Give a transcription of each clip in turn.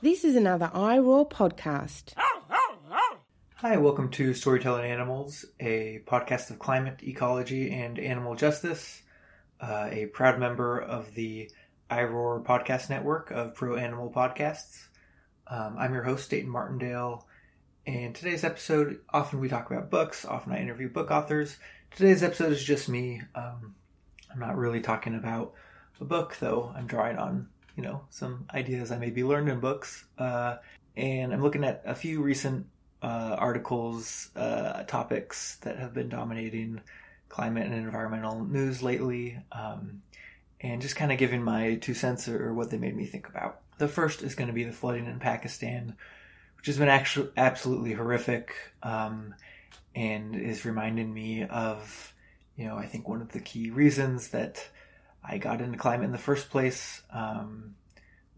This is another iRoar podcast. Hi, welcome to Storytelling Animals, a podcast of climate, ecology, and animal justice. Uh, a proud member of the iRoar podcast network of pro animal podcasts. Um, I'm your host, Dayton Martindale, and today's episode, often we talk about books, often I interview book authors. Today's episode is just me. Um, I'm not really talking about a book, though. I'm drawing on, you know, some ideas I maybe learned in books. Uh, and I'm looking at a few recent uh, articles, uh, topics that have been dominating climate and environmental news lately, um, and just kind of giving my two cents or what they made me think about. The first is going to be the flooding in Pakistan, which has been actually absolutely horrific, um, and is reminding me of, you know, I think one of the key reasons that I got into climate in the first place. Um,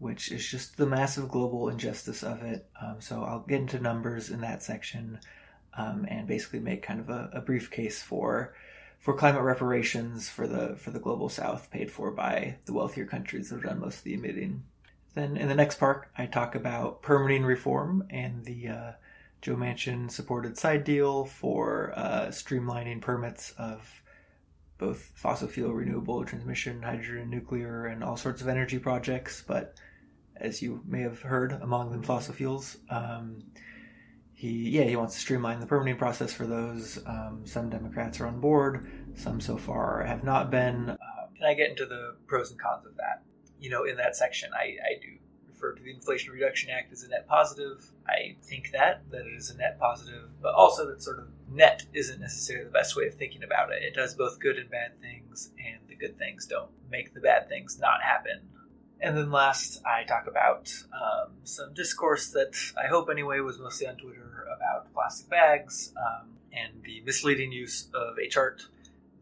which is just the massive global injustice of it. Um, so I'll get into numbers in that section um, and basically make kind of a, a, brief case for for climate reparations for the for the global south paid for by the wealthier countries that have done most of the emitting. Then in the next part, I talk about permitting reform and the uh, Joe Manchin supported side deal for uh, streamlining permits of both fossil fuel renewable transmission, hydrogen, nuclear, and all sorts of energy projects, but as you may have heard, among them fossil fuels. Um, he, yeah, he wants to streamline the permitting process for those. Um, some Democrats are on board, some so far have not been. Um, and I get into the pros and cons of that. You know, in that section, I, I do refer to the Inflation Reduction Act as a net positive. I think that that it is a net positive, but also that sort of net isn't necessarily the best way of thinking about it. It does both good and bad things, and the good things don't make the bad things not happen. And then last, I talk about um, some discourse that I hope anyway was mostly on Twitter about plastic bags um, and the misleading use of a chart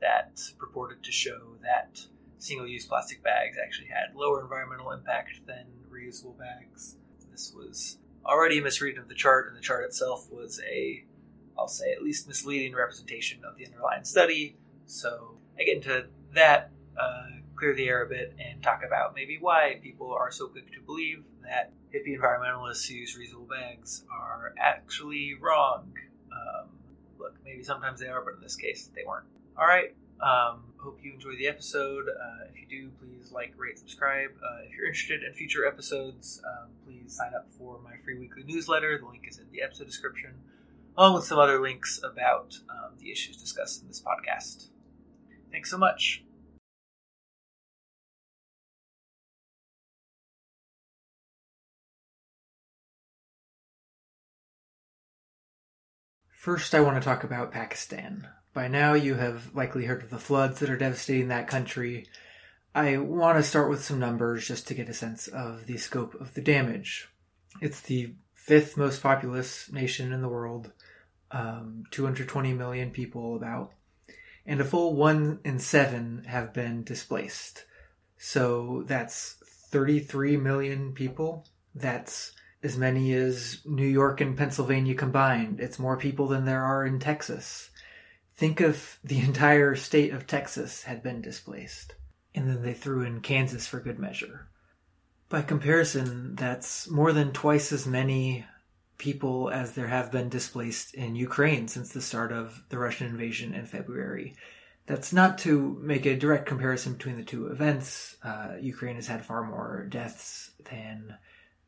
that purported to show that single use plastic bags actually had lower environmental impact than reusable bags. This was already a misreading of the chart, and the chart itself was a, I'll say, at least misleading representation of the underlying study. So I get into that. Uh, clear the air a bit and talk about maybe why people are so quick to believe that hippie environmentalists who use reusable bags are actually wrong. Um, look, maybe sometimes they are, but in this case, they weren't. All right. Um, hope you enjoy the episode. Uh, if you do, please like, rate, subscribe. Uh, if you're interested in future episodes, um, please sign up for my free weekly newsletter. The link is in the episode description, along with some other links about um, the issues discussed in this podcast. Thanks so much. First, I want to talk about Pakistan. By now, you have likely heard of the floods that are devastating that country. I want to start with some numbers just to get a sense of the scope of the damage. It's the fifth most populous nation in the world, um, 220 million people about, and a full one in seven have been displaced. So that's 33 million people. That's as many as New York and Pennsylvania combined. It's more people than there are in Texas. Think if the entire state of Texas had been displaced. And then they threw in Kansas for good measure. By comparison, that's more than twice as many people as there have been displaced in Ukraine since the start of the Russian invasion in February. That's not to make a direct comparison between the two events. Uh, Ukraine has had far more deaths than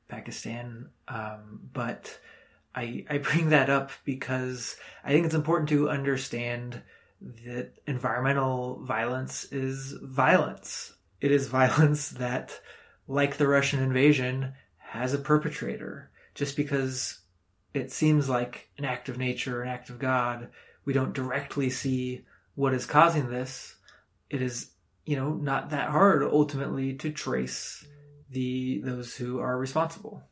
Pakistan. Um, but I, I bring that up because I think it's important to understand that environmental violence is violence. It is violence that, like the Russian invasion, has a perpetrator. Just because it seems like an act of nature, an act of God, we don't directly see what is causing this. It is, you know, not that hard ultimately to trace the those who are responsible.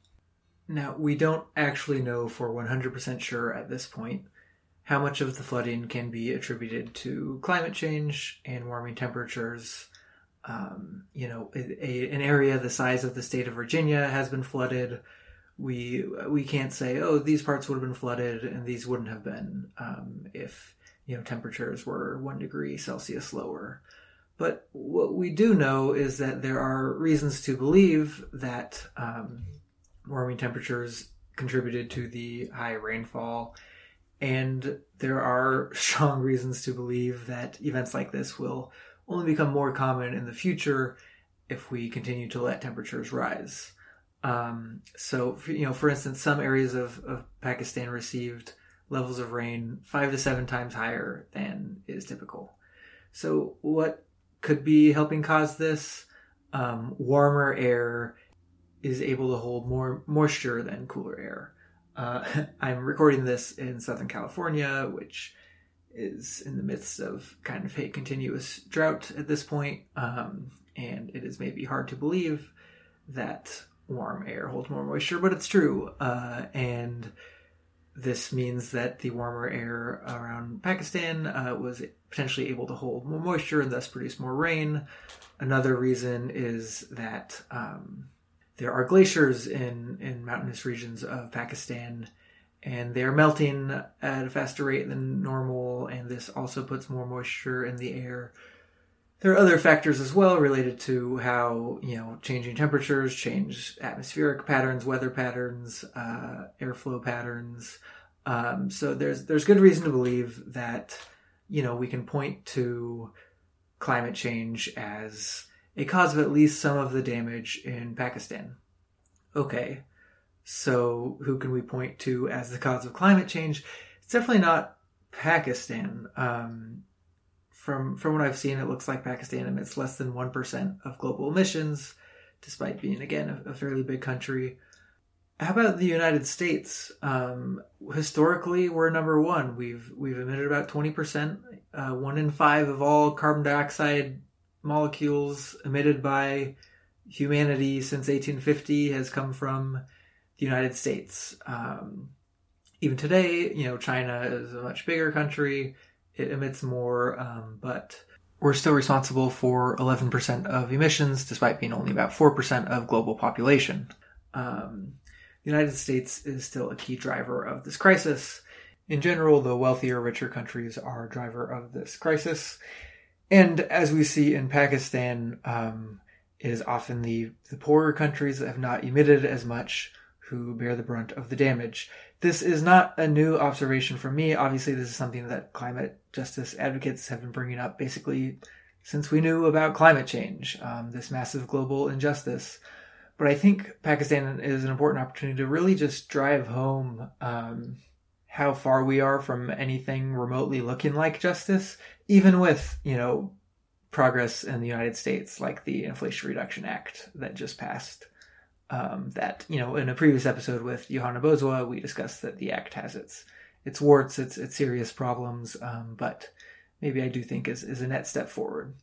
Now, we don't actually know for 100% sure at this point how much of the flooding can be attributed to climate change and warming temperatures. Um, you know, a, a, an area the size of the state of Virginia has been flooded. We we can't say, oh, these parts would have been flooded and these wouldn't have been um, if you know temperatures were one degree Celsius lower. But what we do know is that there are reasons to believe that um, warming temperatures contributed to the high rainfall. And there are strong reasons to believe that events like this will only become more common in the future if we continue to let temperatures rise. Um, so, you know, for instance, some areas of, of Pakistan received levels of rain five to seven times higher than is typical. So, what could be helping cause this? Um, warmer air is able to hold more moisture than cooler air. Uh, I'm recording this in Southern California, which is in the midst of kind of a continuous drought at this point, um, and it is maybe hard to believe that warm air holds more moisture, but it's true. Uh, and this means that the warmer air around Pakistan uh, was potentially able to hold more moisture and thus produce more rain. Another reason is that um, there are glaciers in, in mountainous regions of Pakistan and they are melting at a faster rate than normal, and this also puts more moisture in the air. There are other factors as well related to how you know changing temperatures change atmospheric patterns, weather patterns, uh, airflow patterns. Um, so there's there's good reason to believe that you know we can point to climate change as a cause of at least some of the damage in Pakistan. Okay, so who can we point to as the cause of climate change? It's definitely not Pakistan. Um, from from what I've seen, it looks like Pakistan emits less than one percent of global emissions, despite being again a, a, fairly big country. How about the United States? Um, historically, we're number one. We've we've emitted about twenty percent. Uh, one in five of all carbon dioxide molecules emitted by humanity since 1850 has come from the United States. Um, even today, you know, China is a much bigger country it emits more, um, but we're still responsible for 11% of emissions, despite being only about 4% of global population. Um, the United States is still a key driver of this crisis. In general, the wealthier, richer countries are a driver of this crisis. And as we see in Pakistan, um, it is often the, the poorer countries that have not emitted as much who bear the brunt of the damage. This is not a new observation for me. Obviously, this is something that climate justice advocates have been bringing up basically since we knew about climate change, um, this massive global injustice. But I think Pakistan is an important opportunity to really just drive home um, how far we are from anything remotely looking like justice, even with, you know, progress in the United States, like the Inflation Reduction Act that just passed um, that you know in a previous episode with Johanna Bozuwa, we discussed that the act has its its warts, its its serious problems, um, but maybe I do think is is a net step forward.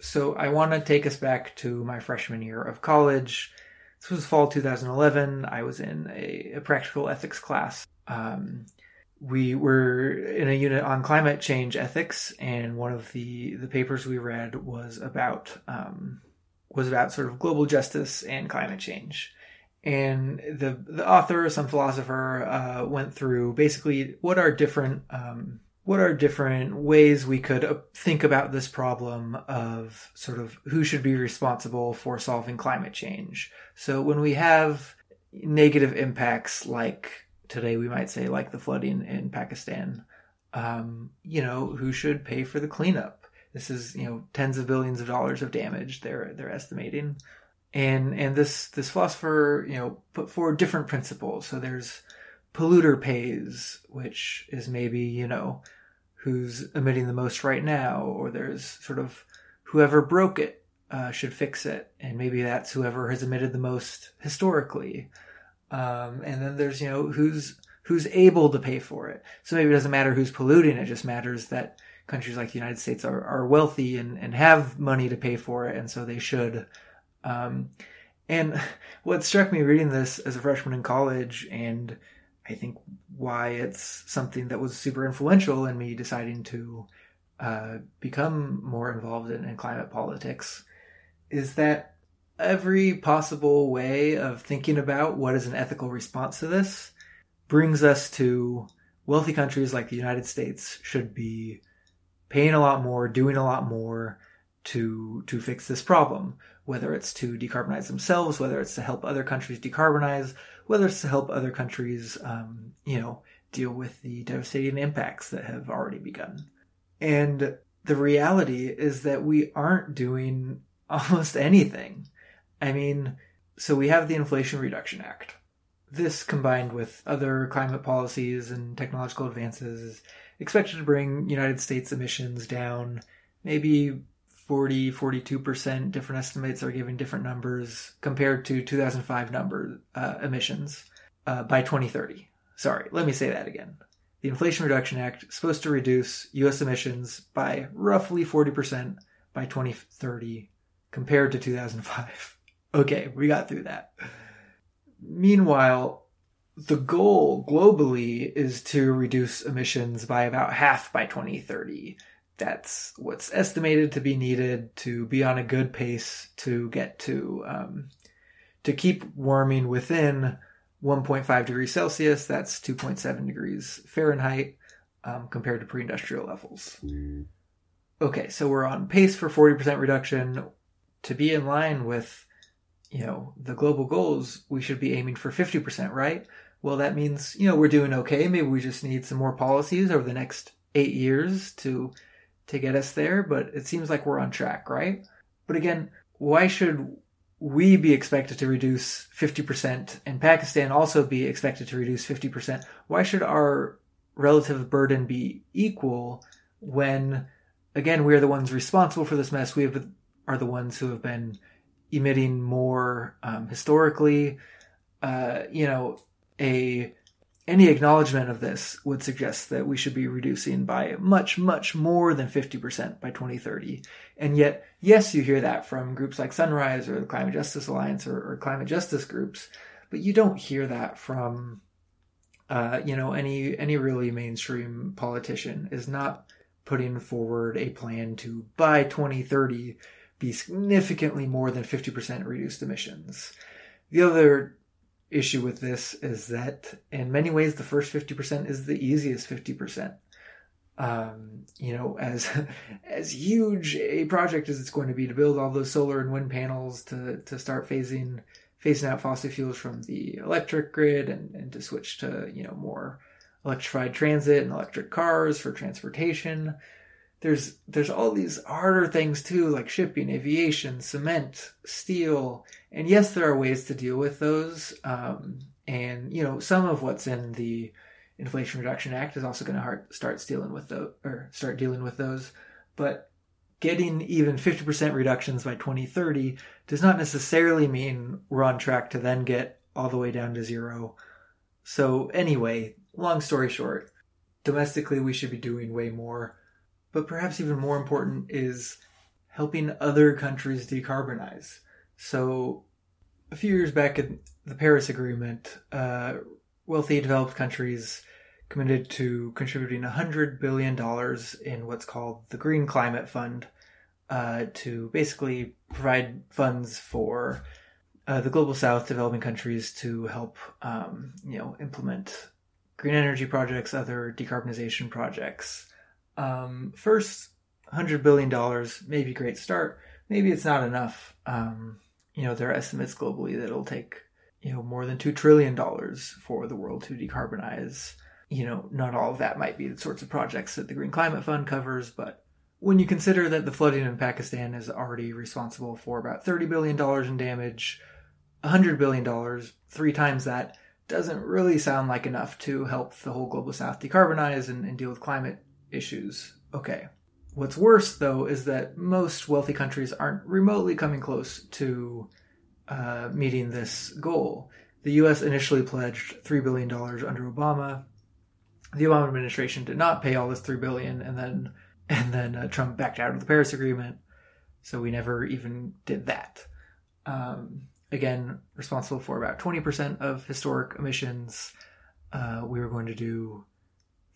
So I want to take us back to my freshman year of college. This was fall 2011. I was in a, a practical ethics class. Um, we were in a unit on climate change ethics, and one of the the papers we read was about um, was about sort of global justice and climate change. And the the author, some philosopher, uh, went through basically what are different um, what are different ways we could uh, think about this problem of sort of who should be responsible for solving climate change. So when we have negative impacts like today we might say like the flooding in Pakistan, um, you know, who should pay for the cleanup? This is you know tens of billions of dollars of damage they're they're estimating, and and this this philosopher you know put forward different principles. So there's polluter pays, which is maybe you know who's emitting the most right now, or there's sort of whoever broke it uh, should fix it, and maybe that's whoever has emitted the most historically. Um, and then there's you know who's who's able to pay for it. So maybe it doesn't matter who's polluting; it just matters that countries like the United States are, are wealthy and, and have money to pay for it, and so they should. Um, and what struck me reading this as a freshman in college, and I think why it's something that was super influential in me deciding to uh, become more involved in, in climate politics, is that every possible way of thinking about what is an ethical response to this brings us to wealthy countries like the United States should be paying a lot more, doing a lot more to to fix this problem, whether it's to decarbonize themselves, whether it's to help other countries decarbonize, whether it's to help other countries, um, you know, deal with the devastating impacts that have already begun. And the reality is that we aren't doing almost anything. I mean, so we have the Inflation Reduction Act. This combined with other climate policies and technological advances expected to bring United States emissions down maybe 40, 42%. Different estimates are giving different numbers compared to 2005 number uh, emissions uh, by 2030. Sorry, let me say that again. The Inflation Reduction Act is supposed to reduce U.S. emissions by roughly 40% by 2030 compared to 2005. Okay, we got through that. Meanwhile, the goal globally is to reduce emissions by about half by 2030. That's what's estimated to be needed to be on a good pace to get to um, to keep warming within 1.5 degrees Celsius. That's 2.7 degrees Fahrenheit um, compared to pre-industrial levels. Okay, so we're on pace for 40% reduction. To be in line with, you know, the global goals, we should be aiming for 50%, right? Well, that means, you know, we're doing okay. Maybe we just need some more policies over the next eight years to to get us there, but it seems like we're on track, right? But again, why should we be expected to reduce 50% and Pakistan also be expected to reduce 50%? Why should our relative burden be equal when, again, we are the ones responsible for this mess? We have, are the ones who have been emitting more um, historically. Uh, you know, a any acknowledgement of this would suggest that we should be reducing by much, much more than 50% by 2030. And yet, yes, you hear that from groups like Sunrise or the Climate Justice Alliance or, or climate justice groups, but you don't hear that from, uh, you know, any any really mainstream politician is not putting forward a plan to by 2030 be significantly more than 50% reduced emissions. The other issue with this is that in many ways the first 50% is the easiest 50%. Um, you know, as as huge a project as it's going to be to build all those solar and wind panels to to start phasing phasing out fossil fuels from the electric grid and, and to switch to, you know, more electrified transit and electric cars for transportation there's there's all these harder things too, like shipping, aviation, cement, steel, and yes, there are ways to deal with those. Um, and you know, some of what's in the Inflation Reduction Act is also going to start dealing with those or start dealing with those. But getting even 50% reductions by 2030 does not necessarily mean we're on track to then get all the way down to zero. So anyway, long story short, domestically we should be doing way more but perhaps even more important is helping other countries decarbonize. So, a few years back in the Paris Agreement, uh, wealthy developed countries committed to contributing $100 billion in what's called the Green Climate Fund uh, to basically provide funds for uh, the global south developing countries to help um, you know implement green energy projects other decarbonization projects um, first, hundred billion dollars, maybe great start. Maybe it's not enough. Um, you know, there are estimates globally that it'll take you know more than two trillion dollars for the world to decarbonize. You know, not all of that might be the sorts of projects that the Green Climate Fund covers, but when you consider that the flooding in Pakistan is already responsible for about $30 billion in damage, $100 billion, three times that, doesn't really sound like enough to help the whole global south decarbonize and, and deal with climate issues. Okay. What's worse, though, is that most wealthy countries aren't remotely coming close to uh, meeting this goal. The U.S. initially pledged three billion dollars under Obama. The Obama administration did not pay all this three billion, and then and then uh, Trump backed out of the Paris Agreement, so we never even did that. Um, again, responsible for about twenty percent of historic emissions. Uh, we were going to do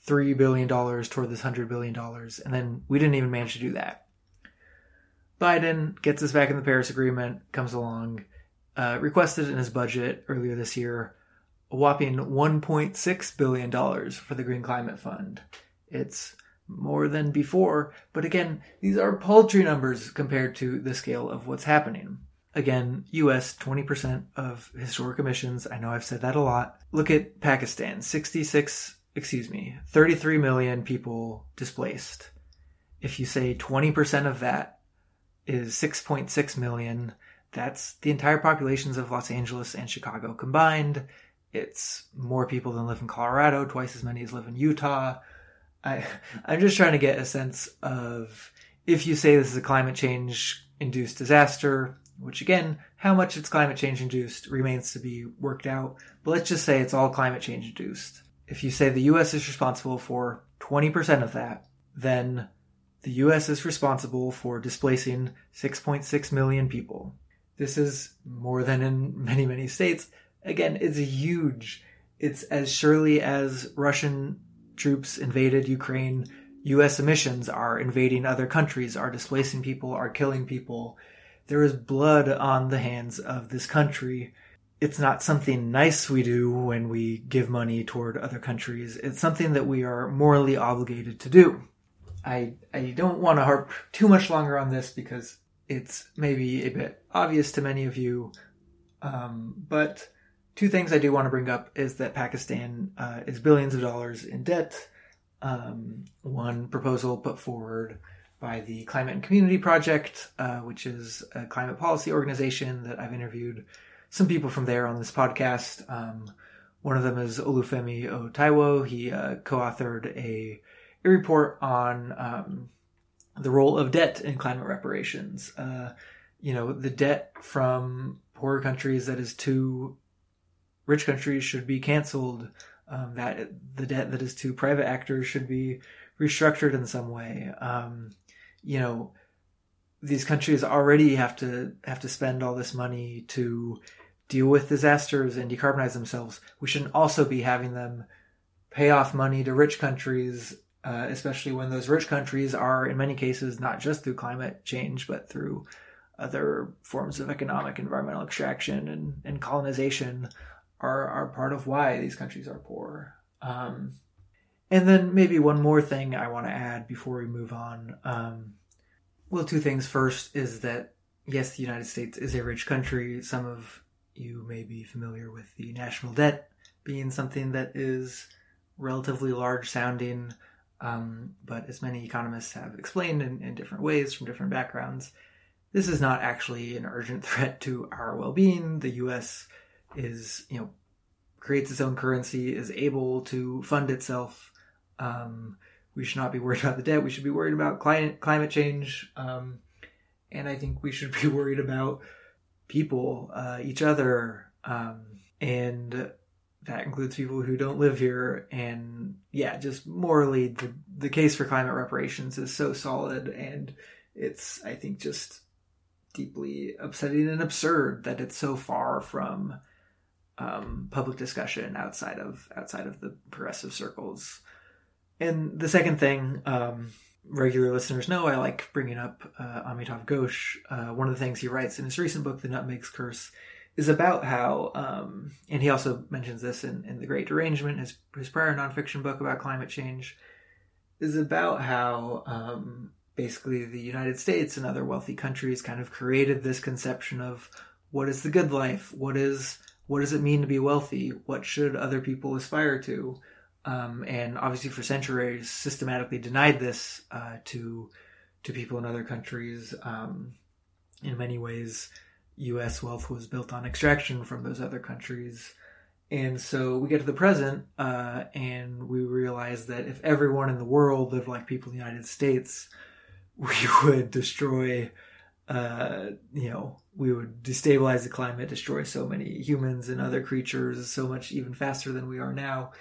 three billion dollars toward this hundred billion dollars, and then we didn't even manage to do that. Biden gets us back in the Paris Agreement, comes along, uh, requested in his budget earlier this year a whopping 1.6 billion dollars for the Green Climate Fund. It's more than before. But again, these are paltry numbers compared to the scale of what's happening. Again, US 20% of historic emissions. I know I've said that a lot. Look at Pakistan 66, excuse me, 33 million people displaced. If you say 20% of that is 6.6 million, that's the entire populations of Los Angeles and Chicago combined. It's more people than live in Colorado, twice as many as live in Utah. I, I'm just trying to get a sense of if you say this is a climate change induced disaster, which again, how much it's climate change induced remains to be worked out. But let's just say it's all climate change induced. If you say the US is responsible for 20% of that, then the US is responsible for displacing 6.6 million people. This is more than in many, many states. Again, it's huge. It's as surely as Russian troops invaded Ukraine, US emissions are invading other countries, are displacing people, are killing people. There is blood on the hands of this country. It's not something nice we do when we give money toward other countries. It's something that we are morally obligated to do. I I don't want to harp too much longer on this because it's maybe a bit obvious to many of you. Um, but two things I do want to bring up is that Pakistan uh, is billions of dollars in debt. Um, one proposal put forward by the Climate and Community Project, uh, which is a climate policy organization that I've interviewed some people from there on this podcast. Um, one of them is Olufemi O. Taiwo. He uh, co-authored a, a, report on um, the role of debt in climate reparations. Uh, you know, the debt from poorer countries that is too rich countries should be canceled. Um, that the debt that is to private actors should be restructured in some way. Um, you know, these countries already have to have to spend all this money to deal with disasters and decarbonize themselves. We shouldn't also be having them pay off money to rich countries, uh, especially when those rich countries are, in many cases, not just through climate change, but through other forms of economic environmental extraction and, and colonization are are part of why these countries are poor. Um, and then maybe one more thing I want to add before we move on. Um, well, two things. First is that yes, the United States is a rich country. Some of you may be familiar with the national debt being something that is relatively large sounding, um, but as many economists have explained in, in different ways from different backgrounds, this is not actually an urgent threat to our well-being. The U.S is you know creates its own currency, is able to fund itself. Um, we should not be worried about the debt. We should be worried about climate climate change, um, and I think we should be worried about people, uh, each other, um, and that includes people who don't live here. And yeah, just morally, the the case for climate reparations is so solid, and it's I think just deeply upsetting and absurd that it's so far from um, public discussion outside of outside of the progressive circles. And the second thing, um, regular listeners know I like bringing up uh, Amitav Ghosh. Uh, one of the things he writes in his recent book, The Nutmeg's Curse, is about how, um, and he also mentions this in, in The Great Derangement, his, his prior nonfiction book about climate change, is about how um, basically the United States and other wealthy countries kind of created this conception of what is the good life, what is what does it mean to be wealthy? What should other people aspire to? Um, and obviously, for centuries, systematically denied this uh, to to people in other countries. Um, in many ways, U.S. wealth was built on extraction from those other countries. And so we get to the present, uh, and we realize that if everyone in the world lived like people in the United States, we would destroy uh, you know, we would destabilize the climate, destroy so many humans and other creatures so much even faster than we are now.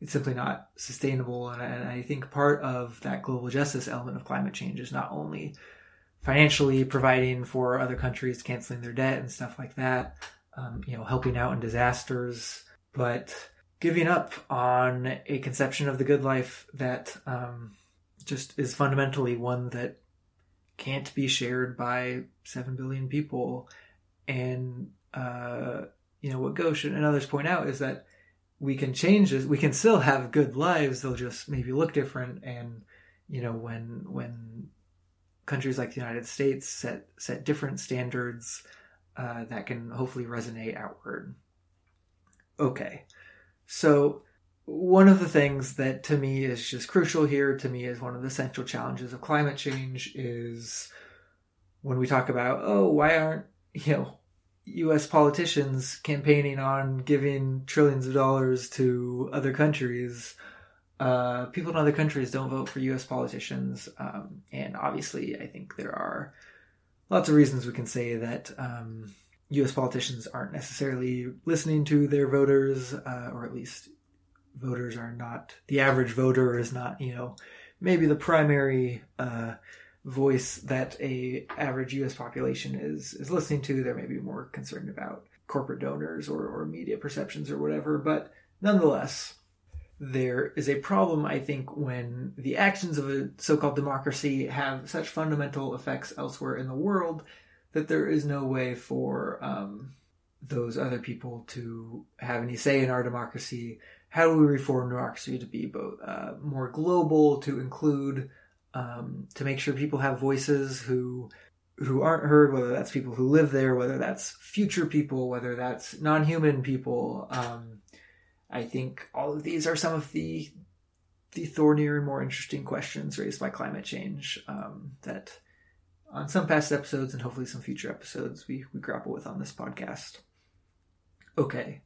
It's simply not sustainable. And I, and I think part of that global justice element of climate change is not only financially providing for other countries canceling their debt and stuff like that, um, you know, helping out in disasters, but giving up on a conception of the good life that um, just is fundamentally one that can't be shared by 7 billion people. And, uh, you know, what Ghosh and others point out is that we can change this. We can still have good lives. They'll just maybe look different and you know, when when countries like the United States set set different standards uh, that can hopefully resonate outward. Okay, so one of the things that to me is just crucial here, to me is one of the central challenges of climate change is when we talk about, oh, why aren't, you know, US politicians campaigning on giving trillions of dollars to other countries? Uh, people in other countries don't vote for US politicians. Um, and obviously, I think there are lots of reasons we can say that um, US politicians aren't necessarily listening to their voters, uh, or at least voters are not, the average voter is not, you know, maybe the primary uh, voice that a average U.S. population is is listening to. They're maybe more concerned about corporate donors or, or media perceptions or whatever. But nonetheless, there is a problem, I think, when the actions of a so-called democracy have such fundamental effects elsewhere in the world that there is no way for um, those other people to have any say in our democracy. How do we reform democracy to be both uh, more global, to include um, to make sure people have voices who who aren't heard, whether that's people who live there, whether that's future people, whether that's non-human people. Um, I think all of these are some of the the thornier and more interesting questions raised by climate change um, that on some past episodes and hopefully some future episodes we, we grapple with on this podcast. Okay,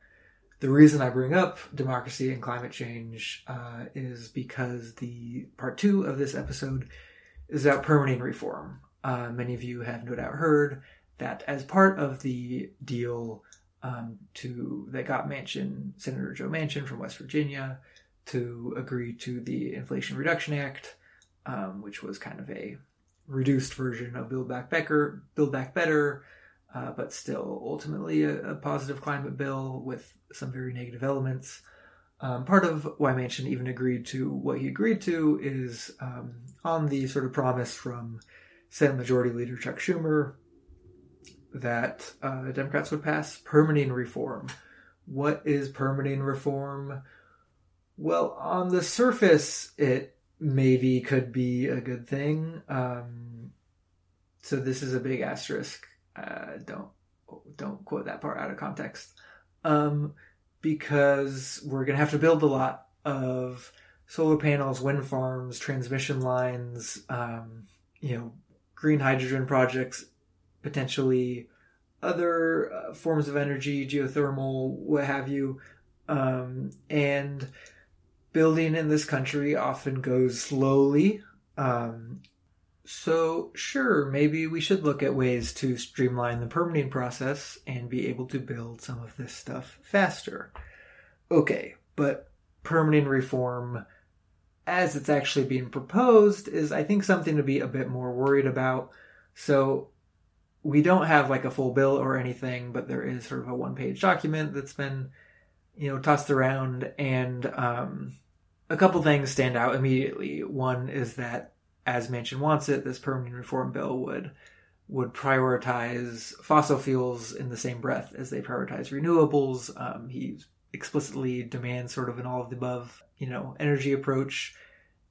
the reason I bring up democracy and climate change uh, is because the part two of this episode is about permitting reform. Uh, many of you have no doubt heard that as part of the deal um, to that got Manchin, Senator Joe Manchin from West Virginia, to agree to the Inflation Reduction Act, um, which was kind of a reduced version of Build Back Build Back Better, uh, but still ultimately a, a, positive climate bill with some very negative elements. Um, part of why Manchin even agreed to what he agreed to is um, on the sort of promise from Senate Majority Leader Chuck Schumer that uh, Democrats would pass permitting reform. What is permitting reform? Well, on the surface, it maybe could be a good thing. Um, so this is a big asterisk uh, don't don't quote that part out of context. Um, because we're gonna have to build a lot of solar panels, wind farms, transmission lines, um, you know, green hydrogen projects, potentially other uh, forms of energy, geothermal, what have you. Um, and building in this country often goes slowly. Um, so, sure, maybe we should look at ways to streamline the permitting process and be able to build some of this stuff faster. Okay, but permitting reform, as it's actually being proposed, is I think something to be a bit more worried about. So, we don't have like a full bill or anything, but there is sort of a one page document that's been, you know, tossed around, and um, a couple things stand out immediately. One is that as Manchin wants it, this permanent reform bill would would prioritize fossil fuels in the same breath as they prioritize renewables. Um, he explicitly demands sort of an all of the above, you know, energy approach.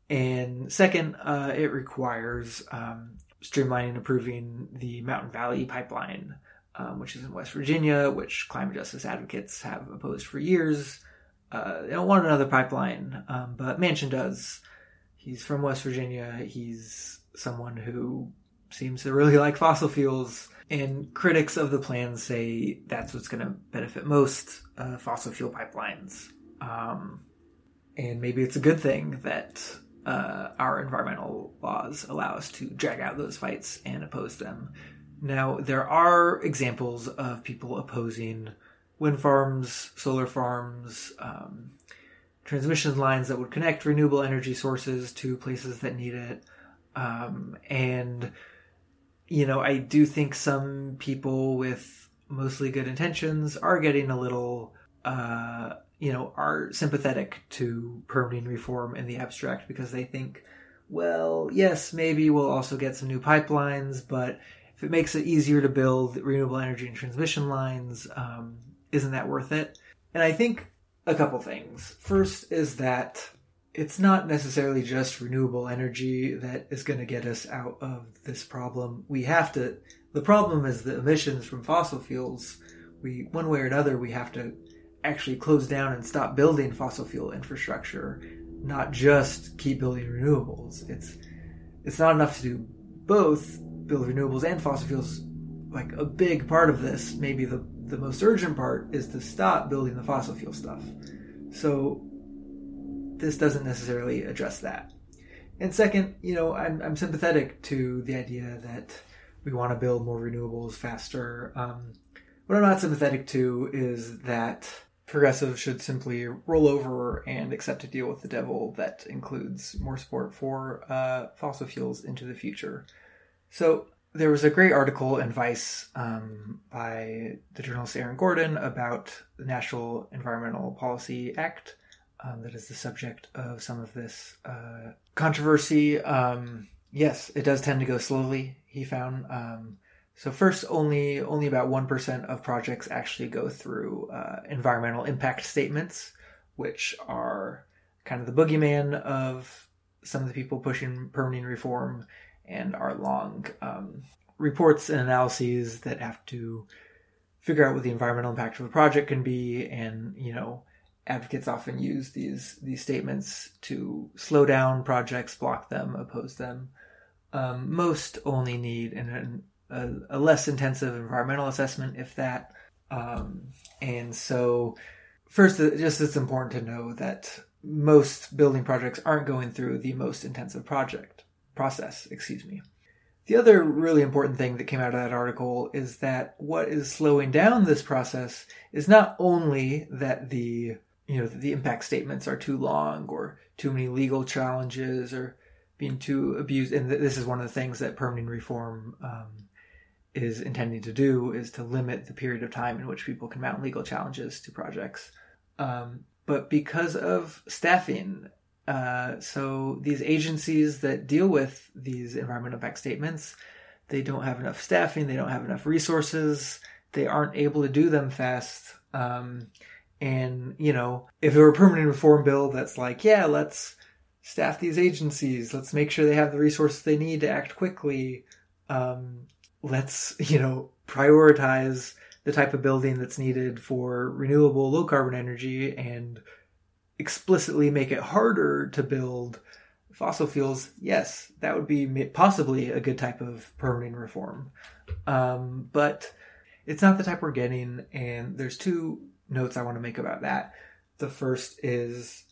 And second, uh, it requires um, streamlining and improving the Mountain Valley pipeline, um, which is in West Virginia, which climate justice advocates have opposed for years. Uh, they don't want another pipeline, um, but Manchin does. He's from West Virginia. He's someone who seems to really like fossil fuels. And critics of the plan say that's what's going to benefit most uh, fossil fuel pipelines. Um, and maybe it's a good thing that uh, our environmental laws allow us to drag out those fights and oppose them. Now, there are examples of people opposing wind farms, solar farms, um, transmission lines that would connect renewable energy sources to places that need it. Um, and, you know, I do think some people with mostly good intentions are getting a little, uh, you know, are sympathetic to permitting reform in the abstract because they think, well, yes, maybe we'll also get some new pipelines, but if it makes it easier to build renewable energy and transmission lines, um, isn't that worth it? And I think a couple things. First is that it's not necessarily just renewable energy that is going to get us out of this problem. We have to, the problem is the emissions from fossil fuels. We, one way or another, we have to actually close down and stop building fossil fuel infrastructure, not just keep building renewables. It's, it's not enough to do both, build renewables and fossil fuels. Like a big part of this, maybe the, the most urgent part, is to stop building the fossil fuel stuff. So this doesn't necessarily address that. And second, you know, I'm, I'm sympathetic to the idea that we want to build more renewables faster. Um, what I'm not sympathetic to is that progressives should simply roll over and accept to deal with the devil that includes more support for uh, fossil fuels into the future. So there was a great article in Vice um, by the journalist Aaron Gordon about the National Environmental Policy Act um, that is the subject of some of this uh, controversy. Um, yes, it does tend to go slowly. He found. Um, so first, only only about one percent of projects actually go through uh, environmental impact statements, which are kind of the boogeyman of some of the people pushing permitting reform, and are long um, reports and analyses that have to figure out what the environmental impact of a project can be, and you know advocates often use these these statements to slow down projects, block them, oppose them. Um, most only need an, an, a, a, less intensive environmental assessment, if that. Um, and so, first, uh, just it's important to know that most building projects aren't going through the most intensive project process. Excuse me. The other really important thing that came out of that article is that what is slowing down this process is not only that the you know the impact statements are too long or too many legal challenges or being too abused and this is one of the things that permitting reform um, is intending to do is to limit the period of time in which people can mount legal challenges to projects um, but because of staffing uh, so these agencies that deal with these environmental impact statements they don't have enough staffing they don't have enough resources they aren't able to do them fast um, and, you know, if it were a permitting reform bill that's like, yeah, let's staff these agencies, let's make sure they have the resources they need to act quickly, um, let's, you know, prioritize the type of building that's needed for renewable low carbon energy and explicitly make it harder to build fossil fuels, yes, that would be possibly a good type of permitting reform. Um, but it's not the type we're getting, and there's two notes I want to make about that. The first is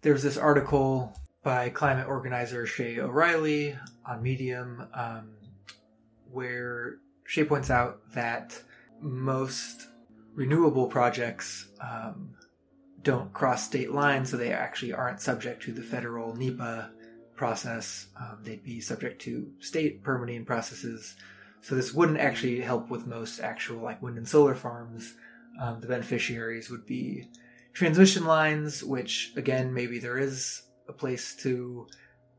there's this article by climate organizer Shay O'Reilly on Medium um, where Shay points out that most renewable projects um, don't cross state lines, so they actually aren't subject to the federal NEPA process. Um, they'd be subject to state permitting processes. So this wouldn't actually help with most actual like wind and solar farms um, the beneficiaries would be transmission lines, which again maybe there is a place to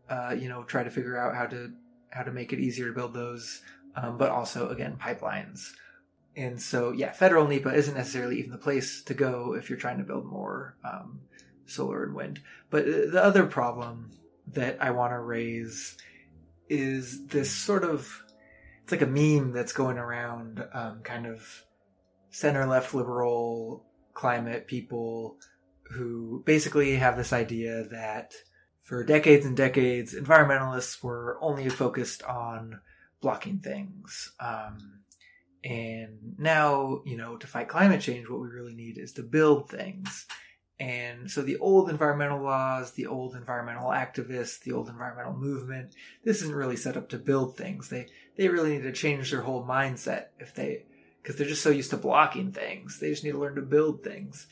uh, you know try to figure out how to how to make it easier to build those, um, but also again pipelines. And so yeah, federal NEPA isn't necessarily even the place to go if you're trying to build more um, solar and wind. But the other problem that I want to raise is this sort of it's like a meme that's going around, um, kind of center left liberal climate people who basically have this idea that for decades and decades, environmentalists were only focused on blocking things. Um, and now, you know, to fight climate change, what we really need is to build things. And so the old environmental laws, the old environmental activists, the old environmental movement, this isn't really set up to build things. They they really need to change their whole mindset if they because they're just so used to blocking things. They just need to learn to build things.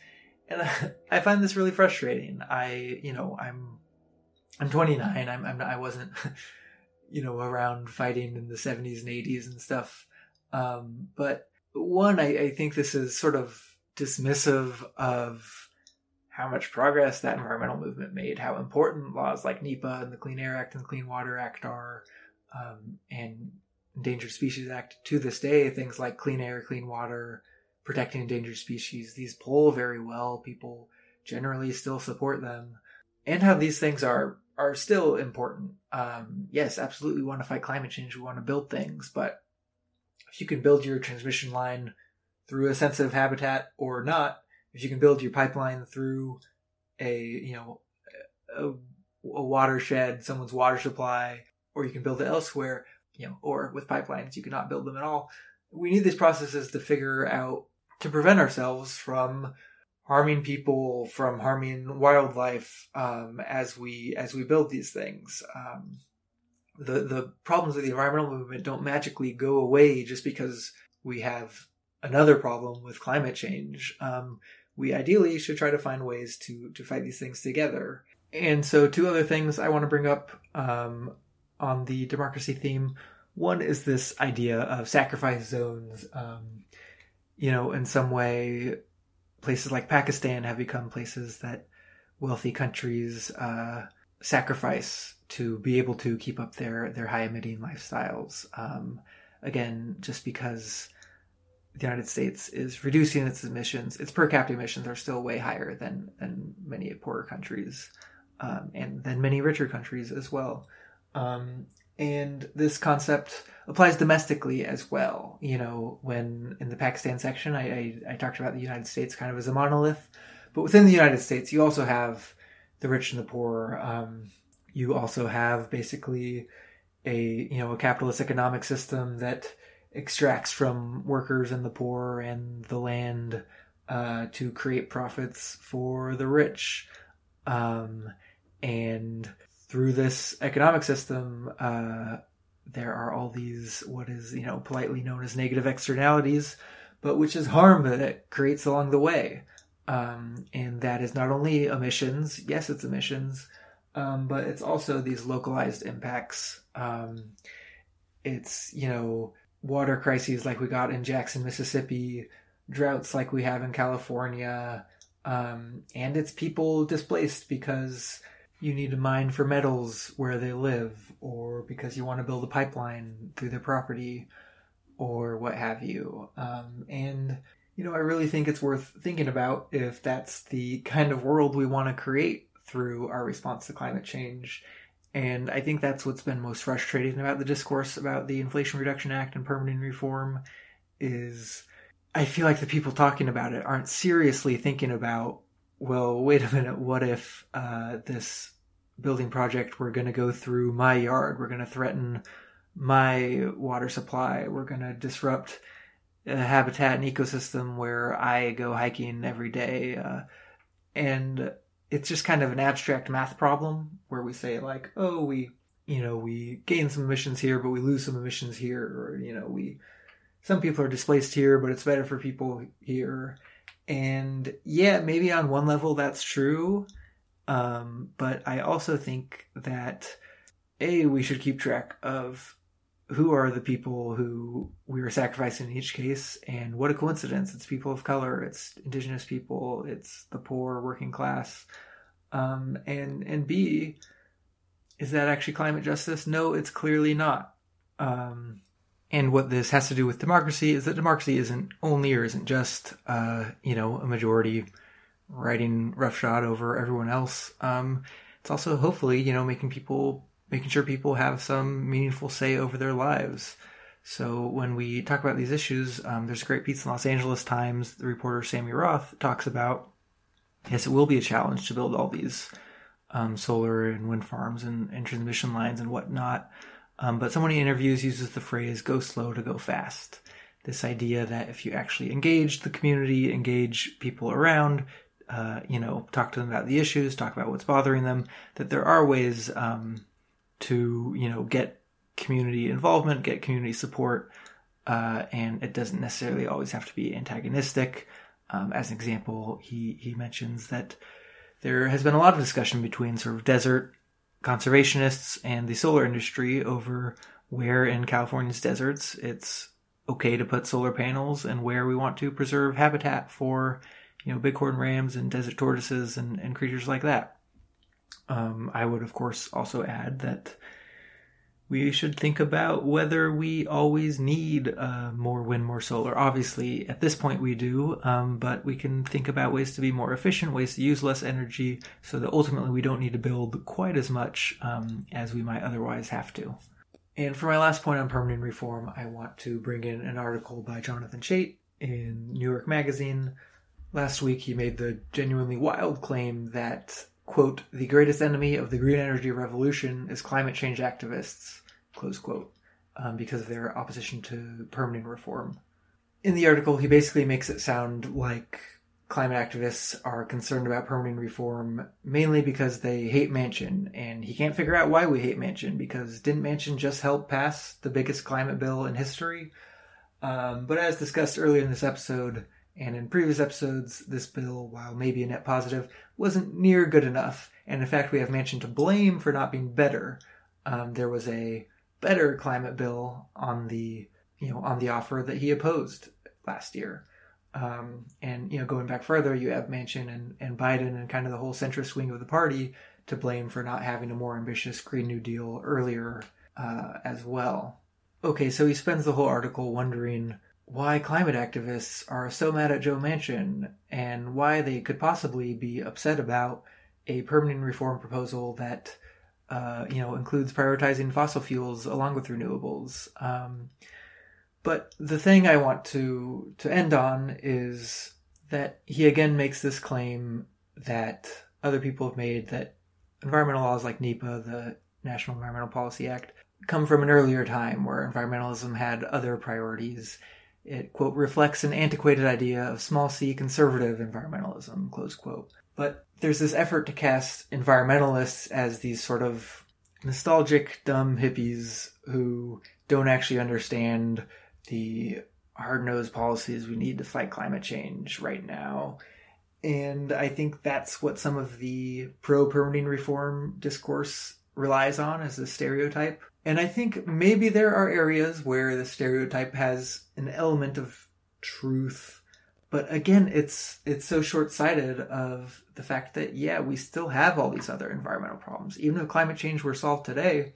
And I, find this really frustrating. I, you know, I'm, I'm 29. I'm, I'm I wasn't, you know, around fighting in the 70s and 80s and stuff. Um, but one, I, I think this is sort of dismissive of how much progress that environmental movement made, how important laws like NEPA and the Clean Air Act and the Clean Water Act are, um, and Endangered Species Act to this day, things like clean air, clean water, protecting endangered species, these poll very well. People generally still support them. and how these things are are still important. Um, yes, absolutely, we want to fight climate change. We want to build things, but if you can build your transmission line through a sensitive habitat or not, if you can build your pipeline through a you know a, a watershed, someone's water supply, or you can build it elsewhere, you know, or with pipelines you cannot build them at all. We need these processes to figure out to prevent ourselves from harming people, from harming wildlife um, as we as we build these things. Um, the the problems of the environmental movement don't magically go away just because we have another problem with climate change. Um, we ideally should try to find ways to to fight these things together. And so, two other things I want to bring up um, on the democracy theme. One is this idea of sacrifice zones. Um, you know, in some way, places like Pakistan have become places that wealthy countries uh, sacrifice to be able to keep up their their high emitting lifestyles. Um, again, just because the United States is reducing its emissions, its per capita emissions are still way higher than than many poorer countries, um, and than many richer countries as well. Um, and this concept applies domestically as well. You know, when in the Pakistan section, I, I, I talked about the United States kind of as a monolith, but within the United States, you also have the rich and the poor. Um, you also have basically a you know a capitalist economic system that extracts from workers and the poor and the land uh, to create profits for the rich. Um, and through this economic system, uh, there are all these what is you know politely known as negative externalities, but which is harm that it creates along the way. Um, and that is not only emissions. Yes, it's emissions, um, but it's also these localized impacts. Um, it's you know water crises like we got in Jackson, Mississippi, droughts like we have in California, um, and it's people displaced because you need to mine for metals where they live, or because you want to build a pipeline through their property, or what have you. Um, and you know, I really think it's worth thinking about if that's the kind of world we want to create through our response to climate change. And I think that's what's been most frustrating about the discourse about the Inflation Reduction Act and permitting reform is I feel like the people talking about it aren't seriously thinking about, well, wait a minute, what if uh, this building project we're going to go through my yard, we're going to threaten my water supply, we're going to disrupt habitat and ecosystem where I go hiking every day, uh, and it's just kind of an abstract math problem where we say like, oh, we you know we gain some emissions here, but we lose some emissions here, or you know we some people are displaced here, but it's better for people here. And yeah, maybe on one level that's true, um, but I also think that a we should keep track of who are the people who we are sacrificing in each case and what a coincidence. It's people of color it's indigenous people it's the poor working class. Um, and and b is that actually climate justice? No it's clearly not. Um, and what this has to do with democracy is that democracy isn't only or isn't just uh, you know a majority riding roughshod over everyone else. Um, it's also hopefully you know making people making sure people have some meaningful say over their lives. So when we talk about these issues, um, there's a great piece in Los Angeles Times. The reporter Sammy Roth talks about yes, it will be a challenge to build all these um, solar and wind farms and, and transmission lines and whatnot. Um, but someone he interviews uses the phrase "go slow to go fast." This idea that if you actually engage the community, engage people around, uh, you know, talk to them about the issues, talk about what's bothering them, that there are ways um, to you know get community involvement, get community support, uh, and it doesn't necessarily always have to be antagonistic. Um, as an example, he he mentions that there has been a lot of discussion between sort of desert conservationists and the solar industry over where in California's deserts it's okay to put solar panels and where we want to preserve habitat for you know bighorn rams and desert tortoises and, and creatures like that. Um, I would, of course, also add that we should think about whether we always need uh, more wind, more solar. Obviously, at this point we do, um, but we can think about ways to be more efficient, ways to use less energy, so that ultimately we don't need to build quite as much um, as we might otherwise have to. And for my last point on permitting reform, I want to bring in an article by Jonathan Chait in New York Magazine. Last week, he made the genuinely wild claim that quote, the greatest enemy of the green energy revolution is climate change activists, close quote, um, because of their opposition to permitting reform. In the article, he basically makes it sound like climate activists are concerned about permitting reform mainly because they hate Manchin, and he can't figure out why we hate Manchin because didn't Manchin just help pass the biggest climate bill in history? Um, but as discussed earlier in this episode, and in previous episodes, this bill, while maybe a net positive, wasn't near good enough. And in fact, we have Manchin to blame for not being better. Um, there was a better climate bill on the you know on the offer that he opposed last year. Um, and you know, going back further, you have Manchin and, and Biden and kind of the whole centrist wing of the party to blame for not having a more ambitious Green New Deal earlier uh, as well. Okay, so he spends the whole article wondering why climate activists are so mad at Joe Manchin and why they could possibly be upset about a permitting reform proposal that uh, you know includes prioritizing fossil fuels along with renewables. Um, but the thing I want to to end on is that he again makes this claim that other people have made that environmental laws like NEPA, the National Environmental Policy Act, come from an earlier time where environmentalism had other priorities it, quote, reflects an antiquated idea of small c conservative environmentalism, close quote. But there's this effort to cast environmentalists as these sort of nostalgic, dumb hippies who don't actually understand the hard nosed policies we need to fight climate change right now. And I think that's what some of the pro permitting reform discourse relies on as a stereotype. And I think maybe there are areas where the stereotype has an element of truth. But again, it's it's so short-sighted of the fact that yeah, we still have all these other environmental problems. Even if climate change were solved today,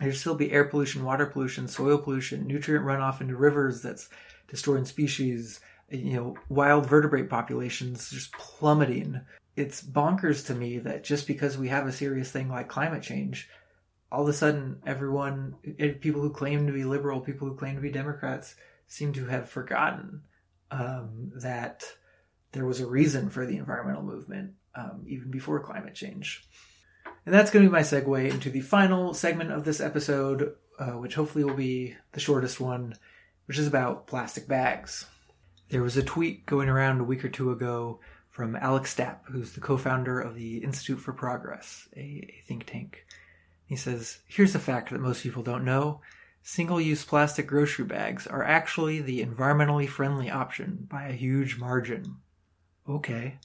there'd still be air pollution, water pollution, soil pollution, nutrient runoff into rivers that's destroying species, you know, wild vertebrate populations just plummeting. It's bonkers to me that just because we have a serious thing like climate change, all of a sudden everyone eh, people who claim to be liberal people who claim to be democrats seem to have forgotten um, that there was a reason for the environmental movement um, even before climate change. And that's going to be my segue into the final segment of this episode uh, which hopefully will be the shortest one which is about plastic bags. There was a tweet going around a week or two ago from Alec Stapp who's the co-founder of the institute for progress a, a think tank he says, Here's a fact that most people don't know. Single use plastic grocery bags are actually the environmentally friendly option by a huge margin. Okay.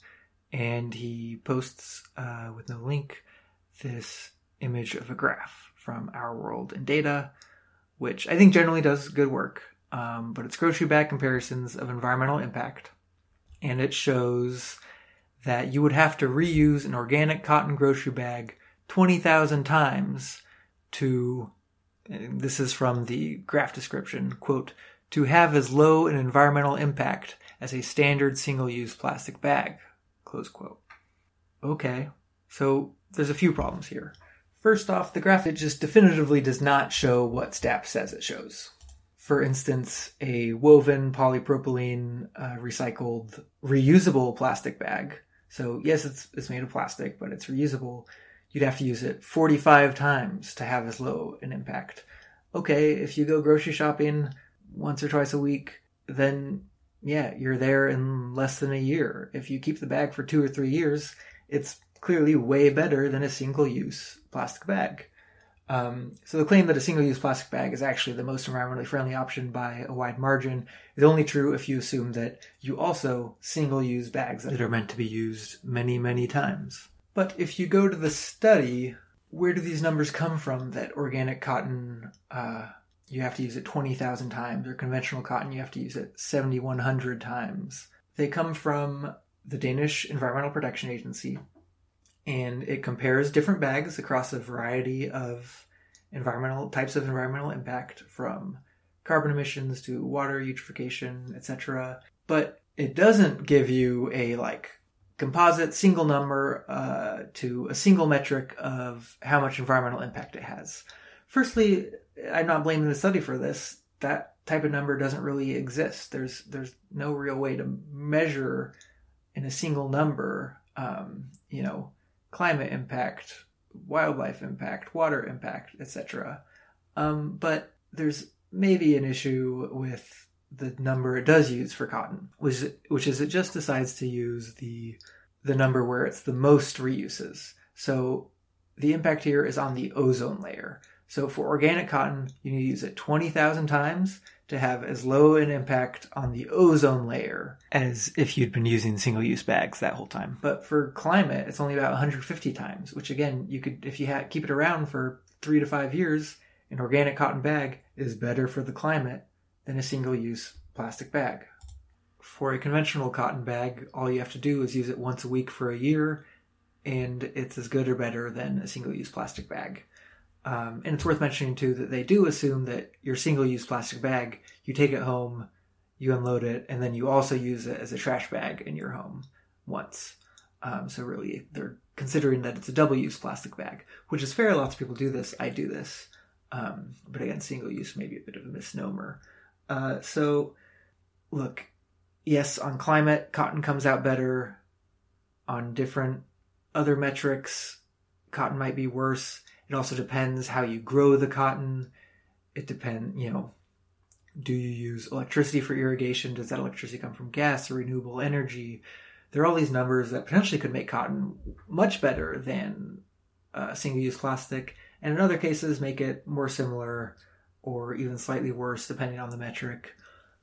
And he posts, uh, with no link, this image of a graph from Our World in Data, which I think generally does good work, um, but it's grocery bag comparisons of environmental impact. And it shows that you would have to reuse an organic cotton grocery bag 20,000 times to, this is from the graph description, quote, to have as low an environmental impact as a standard single use plastic bag, close quote. Okay, so there's a few problems here. First off, the graph it just definitively does not show what Stapp says it shows. For instance, a woven polypropylene uh, recycled reusable plastic bag. So yes, it's it's made of plastic, but it's reusable you'd have to use it 45 times to have as low an impact. Okay, if you go grocery shopping once or twice a week, then yeah, you're there in less than a year. If you keep the bag for two or three years, it's clearly way better than a single use plastic bag. Um, so the claim that a single use plastic bag is actually the most environmentally friendly option by a wide margin is only true if you assume that you also single use bags that are meant to be used many, many times. But if you go to the study, where do these numbers come from that organic cotton, uh, you have to use it 20,000 times, or conventional cotton, you have to use it 7,100 times? They come from the Danish Environmental Protection Agency, and it compares different bags across a variety of environmental types of environmental impact from carbon emissions to water eutrophication, etc. But it doesn't give you a like composite single number uh, to a single metric of how much environmental impact it has. Firstly, I'm not blaming the study for this. That type of number doesn't really exist. There's there's no real way to measure in a single number, um, you know, climate impact, wildlife impact, water impact, etc. Um, but there's maybe an issue with the number it does use for cotton, which which is it just decides to use the the number where it's the most reuses. So the impact here is on the ozone layer. So for organic cotton, you need to use it 20,000 times to have as low an impact on the ozone layer as if you'd been using single use bags that whole time. But for climate, it's only about 150 times, which again, you could, if you ha- keep it around for three to five years, an organic cotton bag is better for the climate than a single use plastic bag. For a conventional cotton bag, all you have to do is use it once a week for a year, and it's as good or better than a single use plastic bag. Um, and it's worth mentioning too that they do assume that your single use plastic bag, you take it home, you unload it, and then you also use it as a trash bag in your home once. Um, so really, they're considering that it's a double use plastic bag, which is fair. Lots of people do this. I do this. Um, but again, single use may be a bit of a misnomer. Uh, so, look, yes, on climate, cotton comes out better. On different other metrics, cotton might be worse. It also depends how you grow the cotton. It depends, you know, do you use electricity for irrigation? Does that electricity come from gas or renewable energy? There are all these numbers that potentially could make cotton much better than uh, single use plastic, and in other cases, make it more similar or even slightly worse, depending on the metric.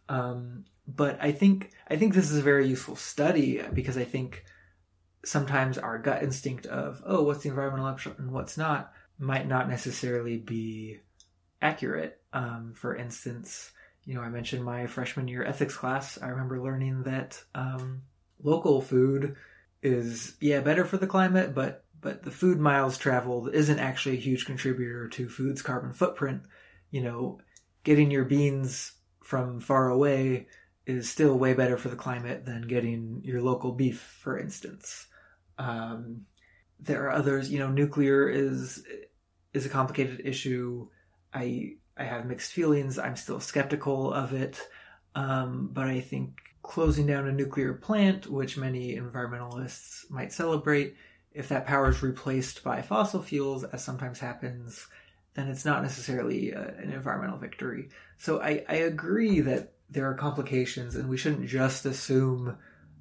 Um, but I think I think this is a very useful study because I think sometimes our gut instinct of oh, what's the environmental option and what's not might not necessarily be accurate. Um, for instance, you know, I mentioned my freshman year ethics class. I remember learning that um, local food is yeah better for the climate, but but the food miles traveled isn't actually a huge contributor to food's carbon footprint. You know, getting your beans from far away is still way better for the climate than getting your local beef, for instance. Um, there are others, you know, nuclear is is a complicated issue. I I have mixed feelings. I'm still skeptical of it, um, but I think closing down a nuclear plant, which many environmentalists might celebrate, if that power is replaced by fossil fuels, as sometimes happens, then it's not necessarily a, an environmental victory. So I, I agree that there are complications, and we shouldn't just assume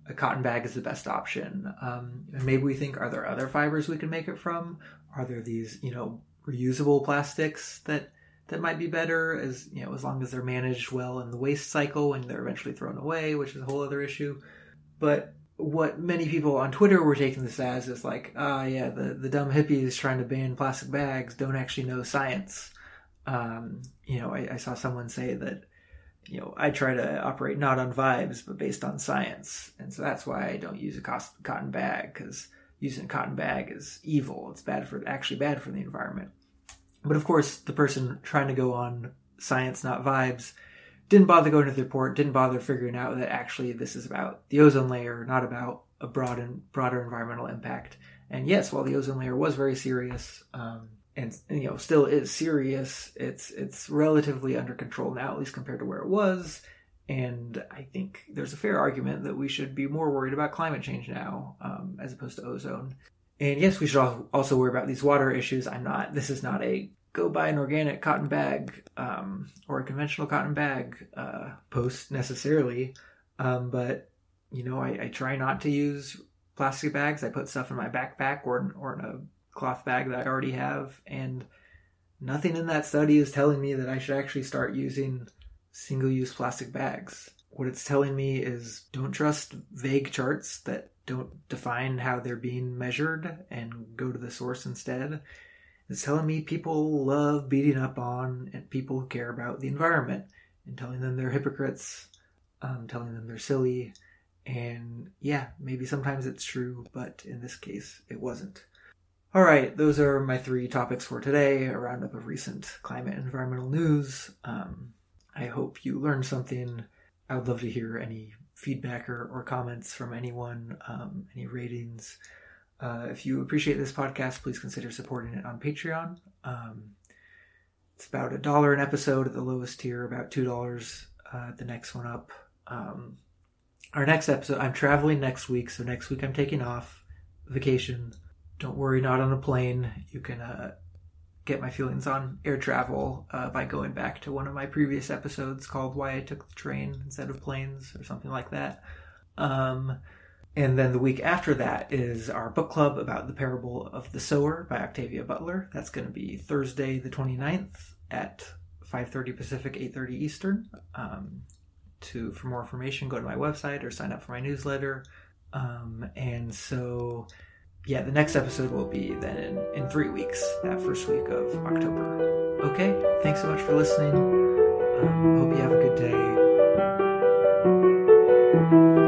a cotton bag is the best option. Um, and maybe we think, are there other fibers we can make it from? Are there these, you know, reusable plastics that that might be better as you know as long as they're managed well in the waste cycle and they're eventually thrown away, which is a whole other issue. But what many people on Twitter were taking this as is like, ah, yeah, the, the dumb hippies trying to ban plastic bags don't actually know science. Um, you know, I, I, saw someone say that, you know, I try to operate not on vibes, but based on science. And so that's why I don't use a cotton bag, because using a cotton bag is evil. It's bad for, actually bad for the environment. But of course, the person trying to go on science, not vibes, didn't bother going to the report, didn't bother figuring out that actually this is about the ozone layer, not about a broad and broader environmental impact. And yes, while the ozone layer was very serious, um, and you know still is serious, it's it's relatively under control now, at least compared to where it was. And I think there's a fair argument that we should be more worried about climate change now, um, as opposed to ozone. And yes, we should also worry about these water issues. I'm not. This is not a go buy an organic cotton bag um, or a conventional cotton bag uh, post necessarily, um, but you know, I, I, try not to use plastic bags. I put stuff in my backpack or or in a cloth bag that I already have, and nothing in that study is telling me that I should actually start using single-use plastic bags. What it's telling me is don't trust vague charts that don't define how they're being measured and go to the source instead. It's telling me people love beating up on people who care about the environment and telling them they're hypocrites, um, telling them they're silly. And yeah, maybe sometimes it's true, but in this case, it wasn't. All right, those are my three topics for today a roundup of recent climate and environmental news. Um, I hope you learned something. I would love to hear any feedback or, or comments from anyone, um, any ratings. Uh, if you appreciate this podcast, please consider supporting it on Patreon. Um, it's about a dollar an episode at the lowest tier, about two dollars uh, the next one up. Um, our next episode, I'm traveling next week, so next week I'm taking off vacation. Don't worry, not on a plane. You can uh, get my feelings on air travel uh, by going back to one of my previous episodes called "Why I Took the Train Instead of Planes" or something like that. Um, and then the week after that is our book club about the parable of the sower by Octavia Butler. That's going to be Thursday the 29th at 5.30 Pacific, 8.30 Eastern. Um, to For more information, go to my website or sign up for my newsletter. Um, and so, yeah, the next episode will be then in, in three weeks, that first week of October. Okay, thanks so much for listening. Um, hope you have a good day.